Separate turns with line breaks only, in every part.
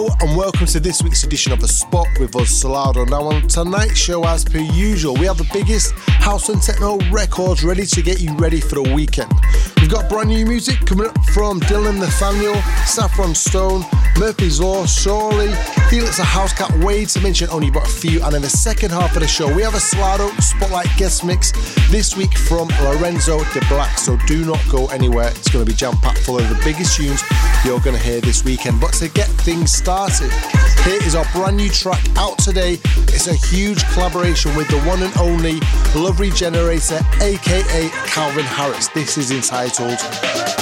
grow and welcome to this week's edition of The Spot with us, Solardo. Now, on tonight's show, as per usual, we have the biggest house and techno records ready to get you ready for the weekend. We've got brand new music coming up from Dylan Nathaniel, Saffron Stone, Murphy's Law, Shorley, Felix the House Cat, Wade, to mention only but a few. And in the second half of the show, we have a Solardo Spotlight guest mix this week from Lorenzo de Black. So do not go anywhere. It's going to be jam packed full of the biggest tunes you're going to hear this weekend. But to get things started, here is our brand new track out today. It's a huge collaboration with the one and only Love Regenerator, aka Calvin Harris. This is entitled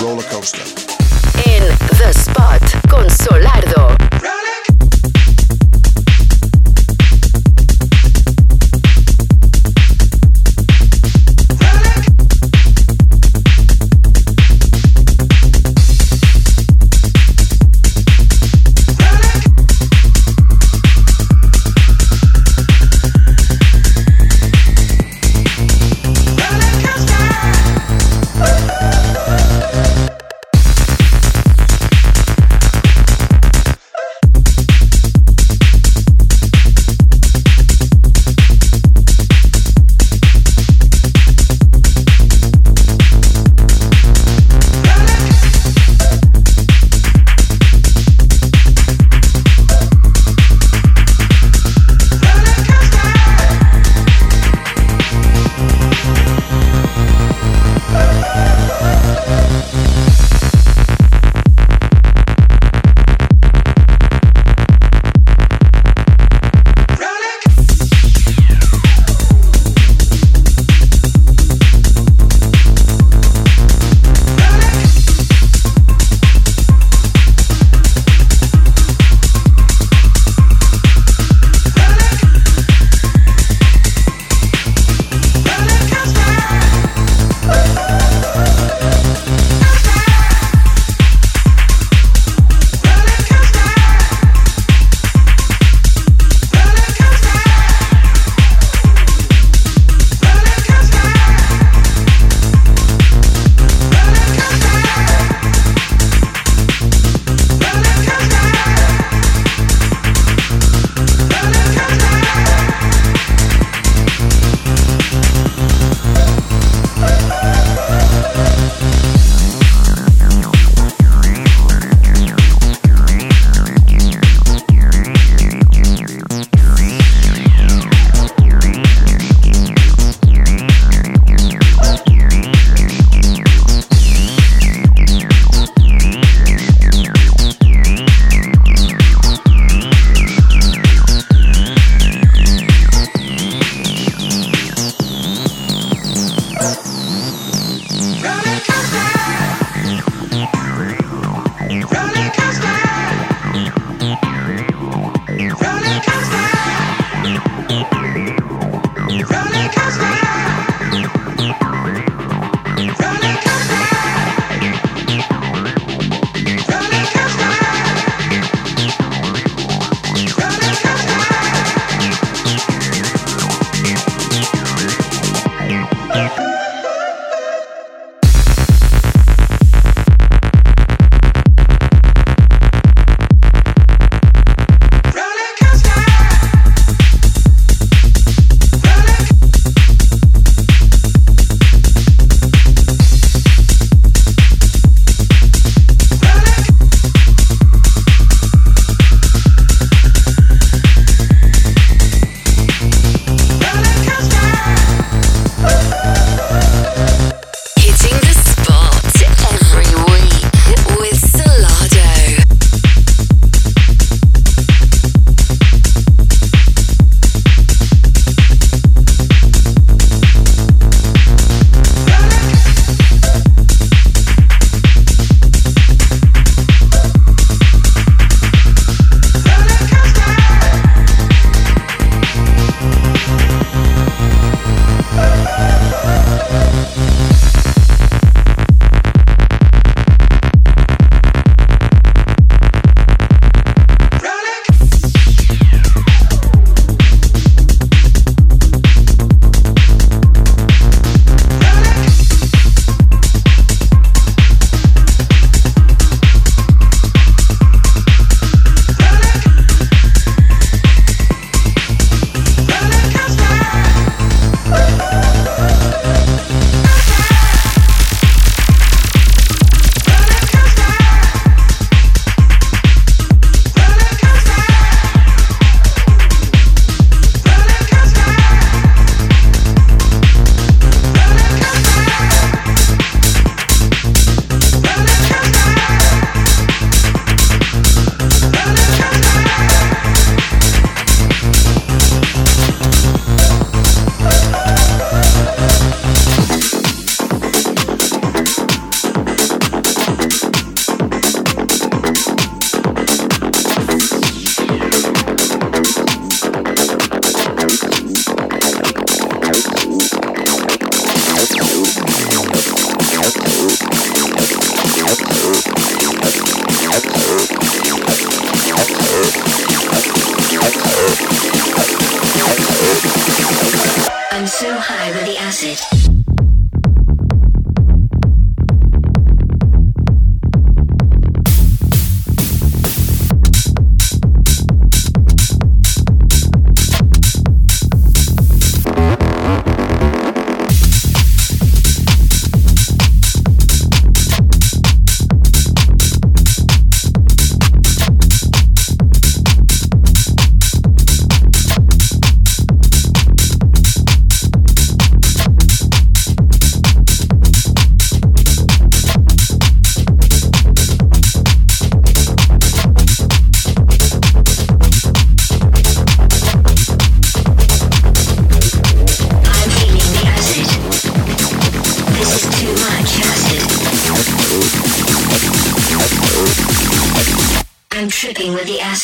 Roller Coaster.
En The Spot con Solardo.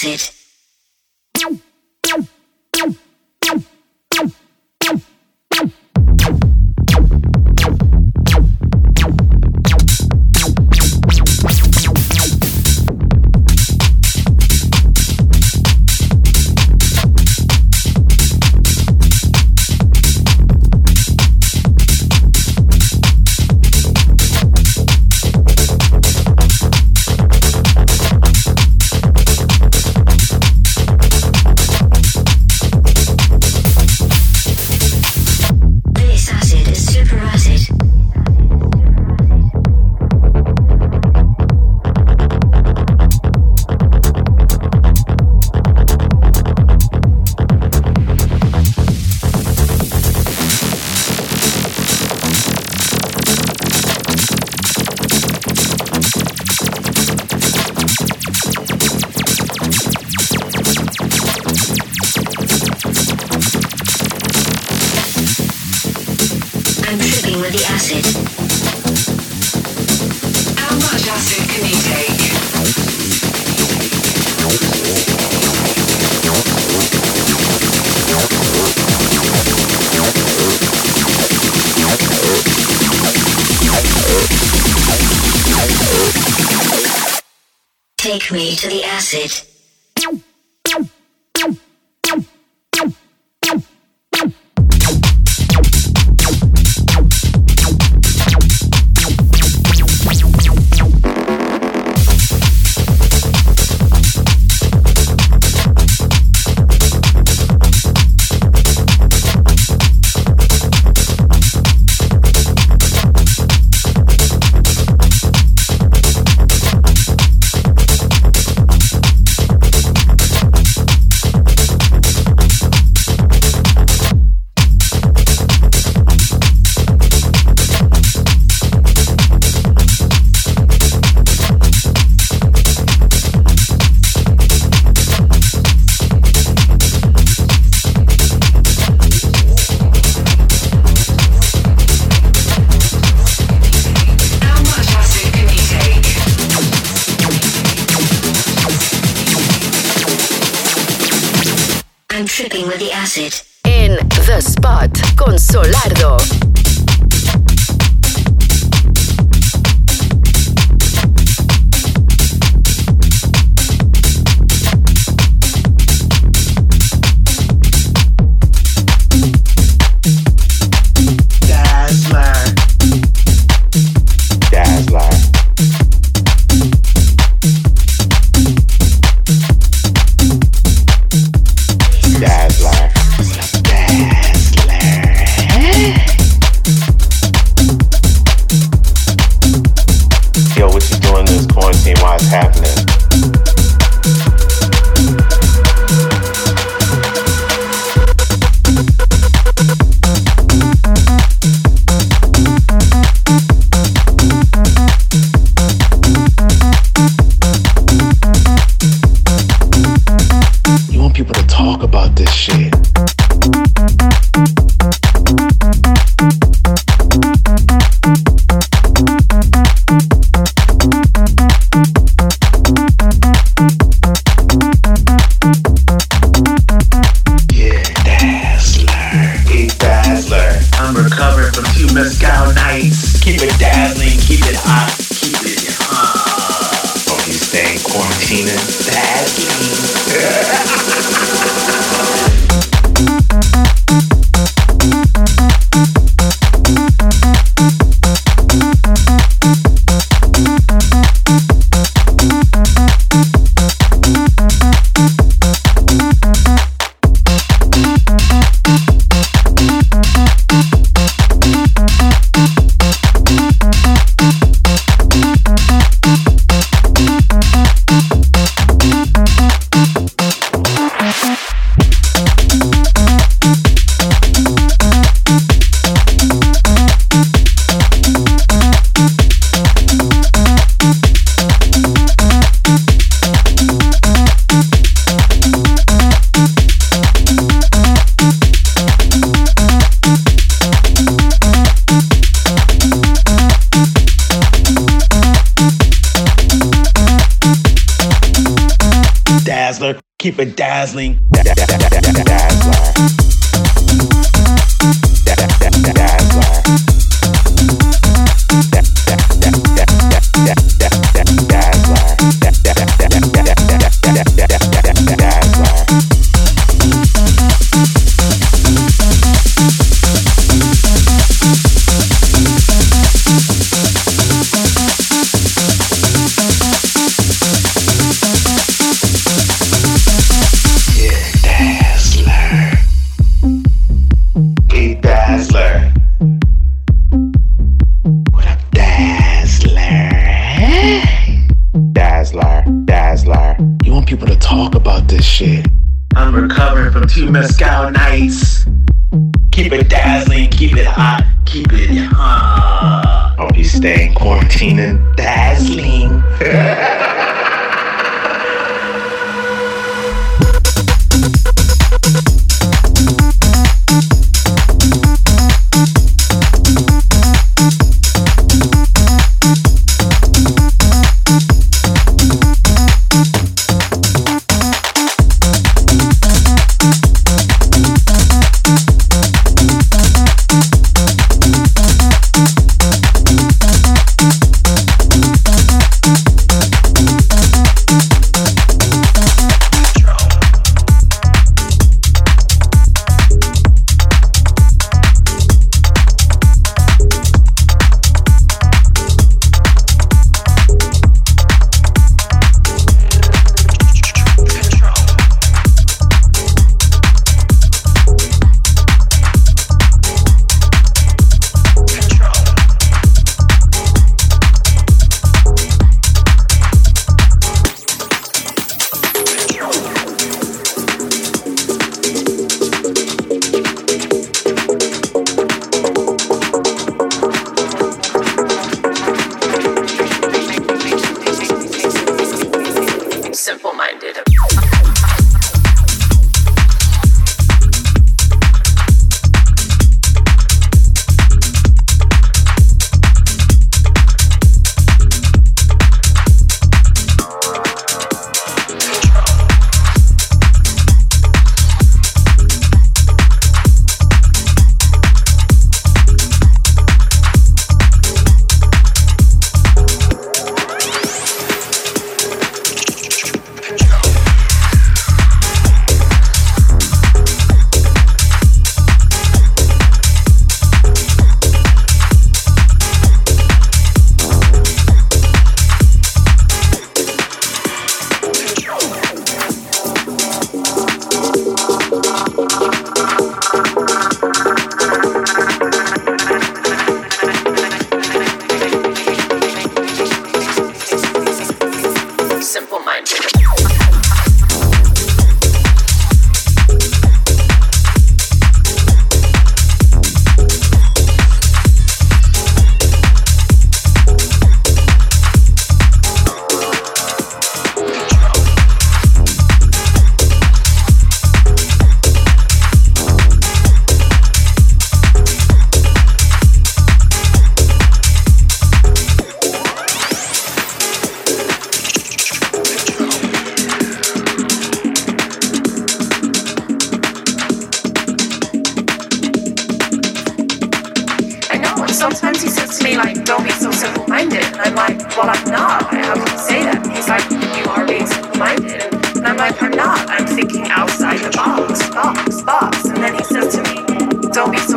acid. to the acid.
am I or not. I'm thinking outside the box, box, box. And then he says to me, Don't be so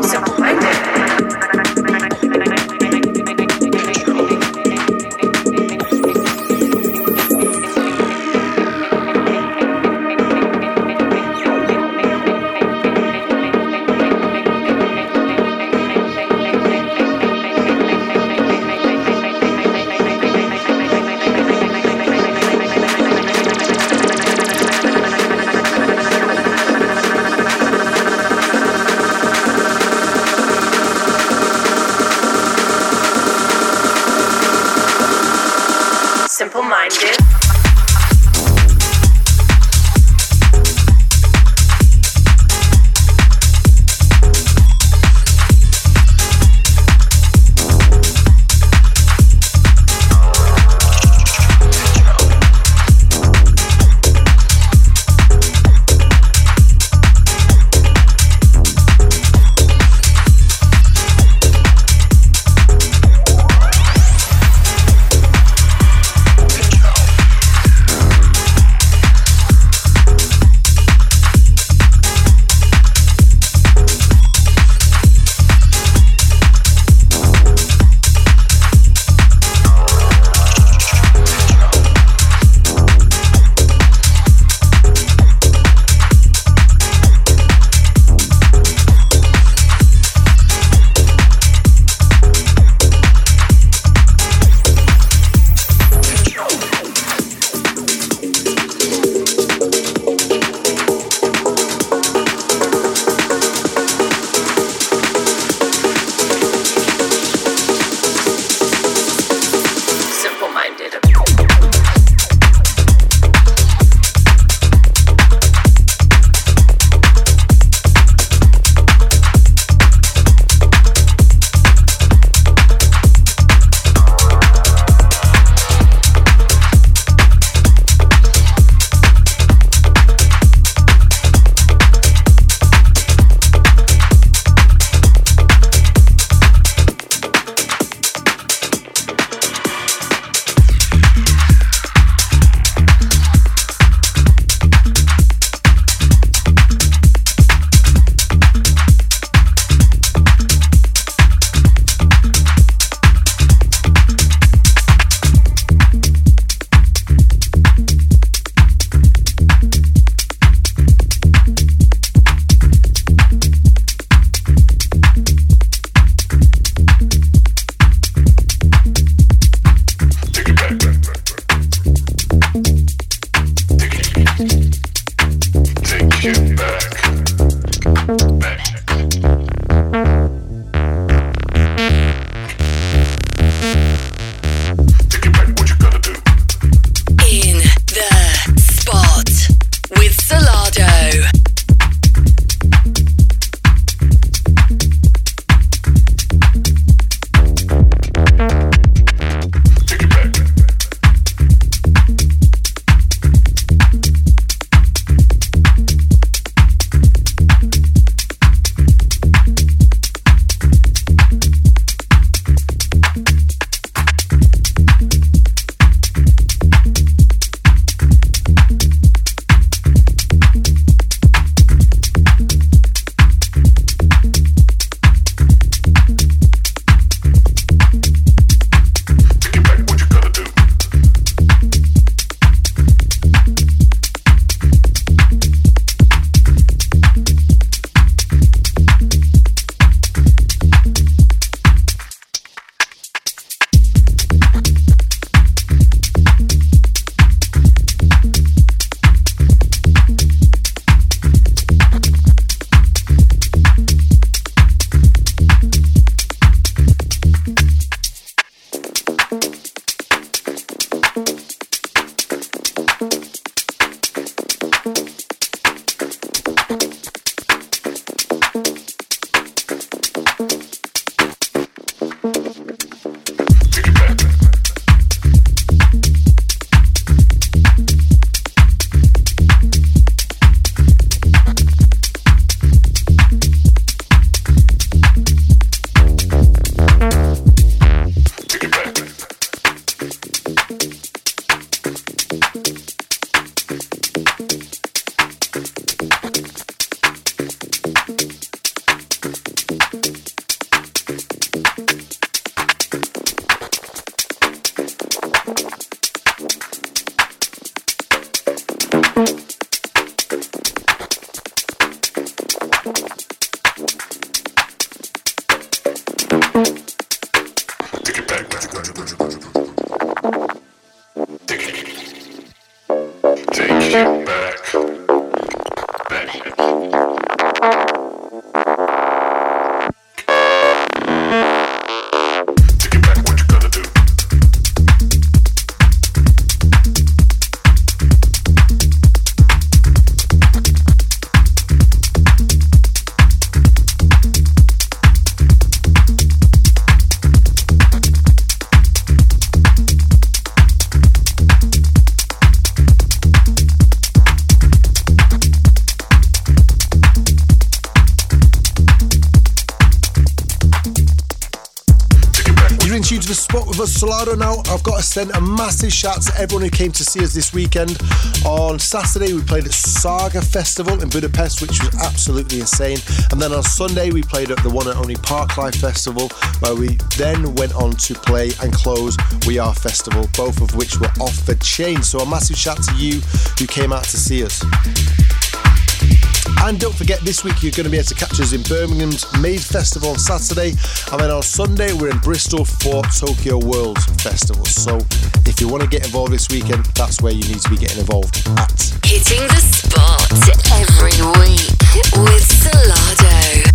Solardo now. I've got to send a massive shout to everyone who came to see us this weekend. On Saturday, we played at Saga Festival in Budapest, which was absolutely insane. And then on Sunday, we played at the one and only Parklife Festival, where we then went on to play and close We Are Festival, both of which were off the chain. So a massive shout to you who came out to see us. And don't forget, this week you're going to be able to catch us in Birmingham's Made Festival on Saturday. And then on Sunday, we're in Bristol for Tokyo World Festival. So if you want to get involved this weekend, that's where you need to be getting involved at.
Hitting the spot every week with Solardo.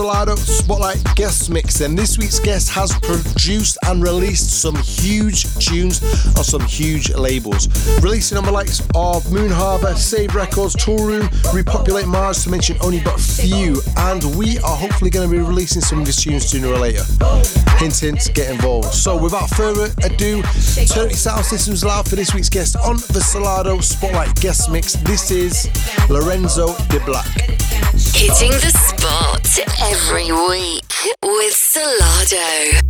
For Spotlight guest mix. And this week's guest has produced and released some huge tunes on some huge labels. Releasing on the likes of Moon Harbour, Saved Records, Toolroom, Repopulate Mars, to mention only but few. And we are hopefully going to be releasing some of his tunes sooner or later. Hint, hint, get involved. So without further ado, your sound systems loud for this week's guest on the Solardo Spotlight guest mix. This is Lorenzo De Blanck.
Hitting the spot every week with Solardo.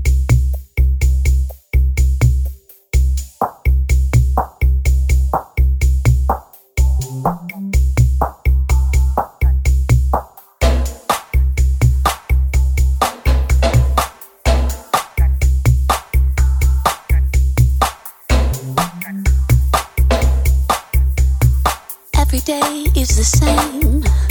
Every day is the same.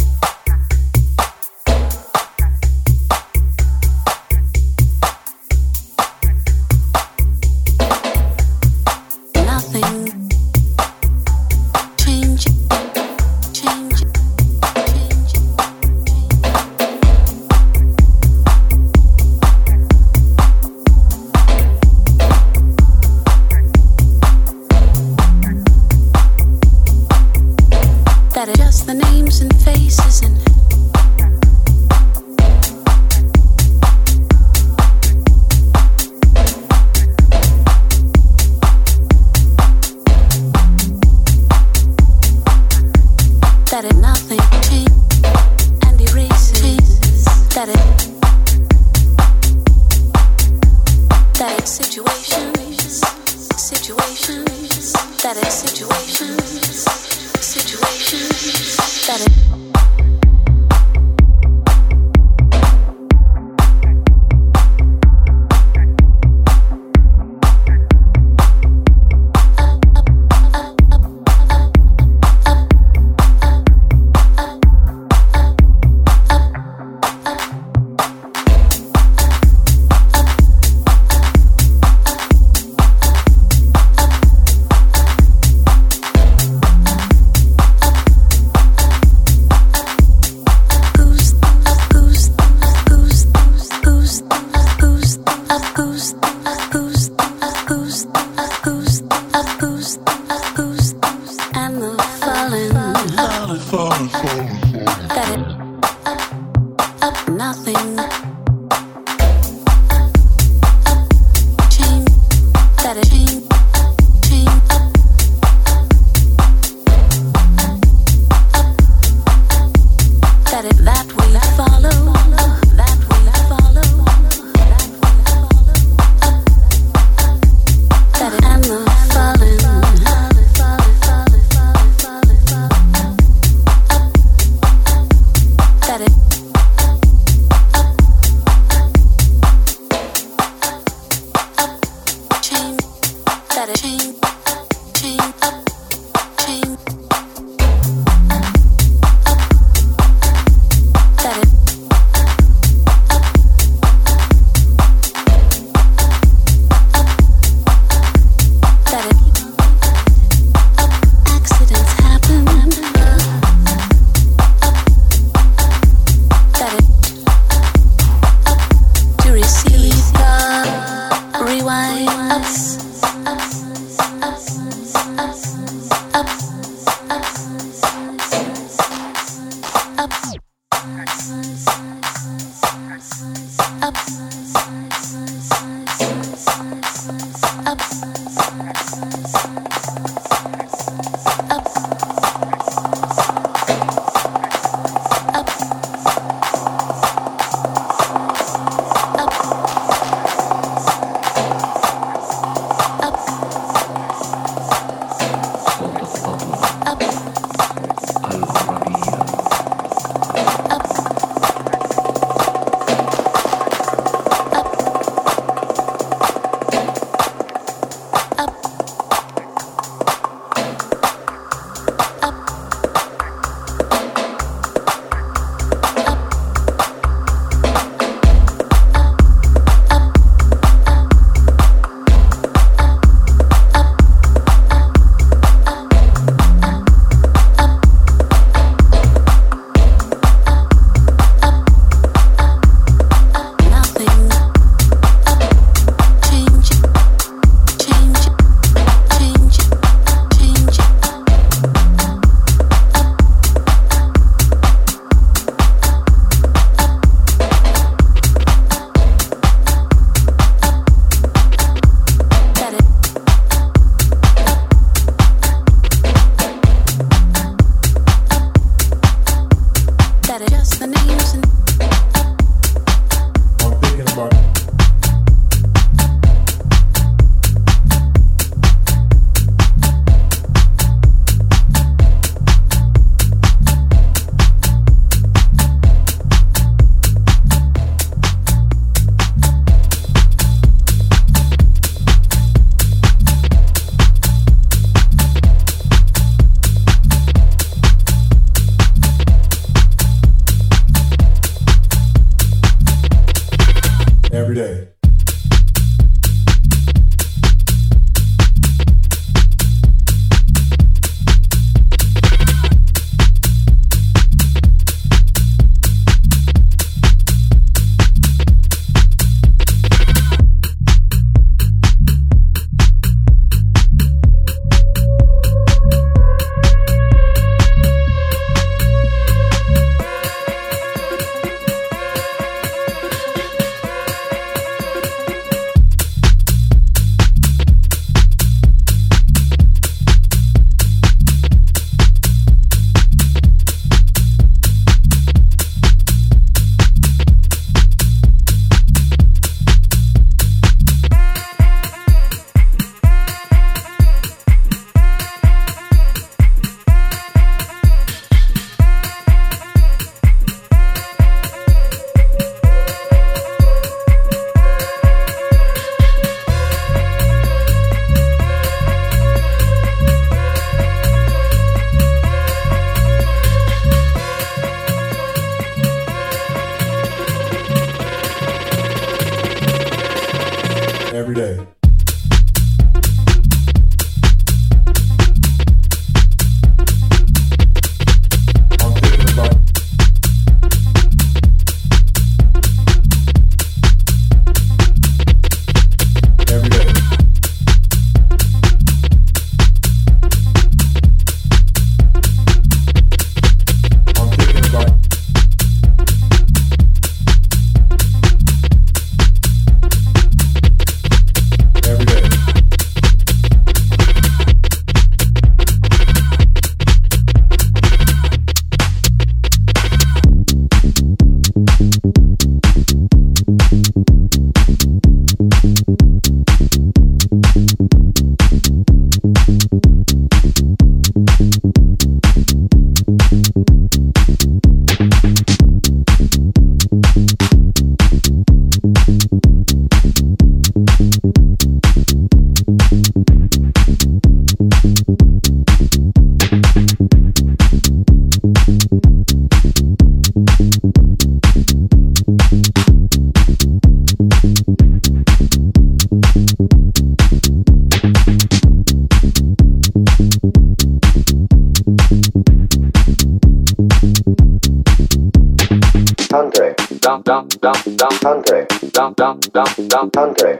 Andre.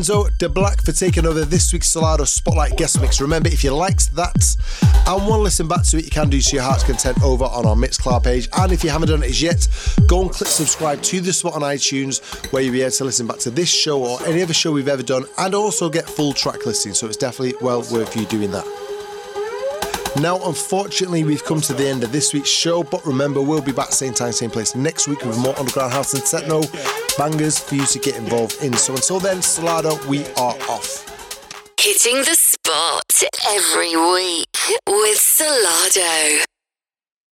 Lorenzo De Blanck for taking over this week's Solardo Spotlight guest mix. Remember, if you liked that and want to listen back to it, you can do to your heart's content over on our Mixcloud page. And if you haven't done it as yet, go and click subscribe to the spot on iTunes, where you'll be able to listen back to this show or any other show we've ever done, and also get full track listing. So it's definitely well worth you doing that. Now, unfortunately, we've come to the end of this week's show, but remember, we'll be back same time, same place next week with more underground house and techno bangers for you to get involved in. So until then, Solardo, we are off.
Hitting the spot every week with Solardo.